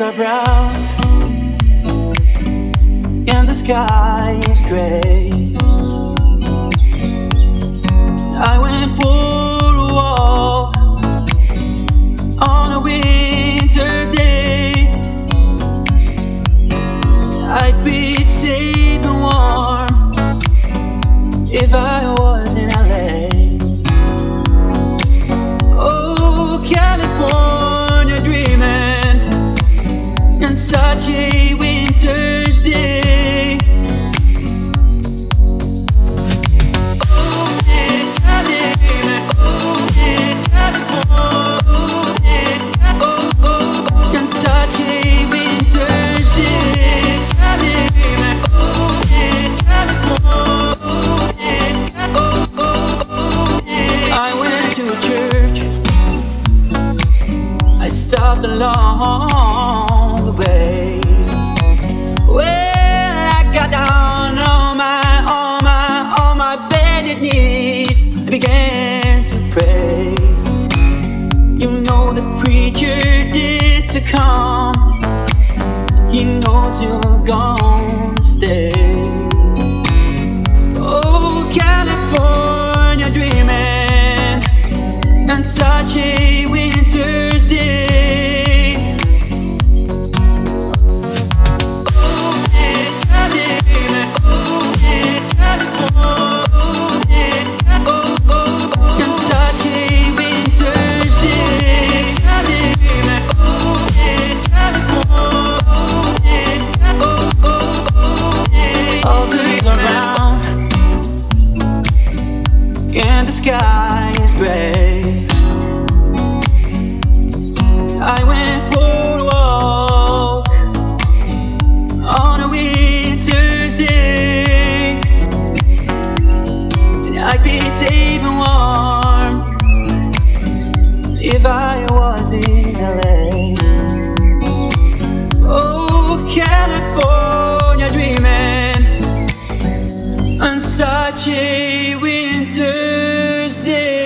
leaves are brown and the sky is gray. I went for a walk on a winter's day. I'd be safe and warm if I stopped along the way. Well, I got down on my, on my, on my bended knees. I began to pray. You know the preacher did to come. He knows you're gonna stay. Oh, California dreaming on such a winter's and the sky is gray. I went for a walk on a winter's day. I'd be safe and warm if I was in LA. Oh, California dreaming on such a здесь.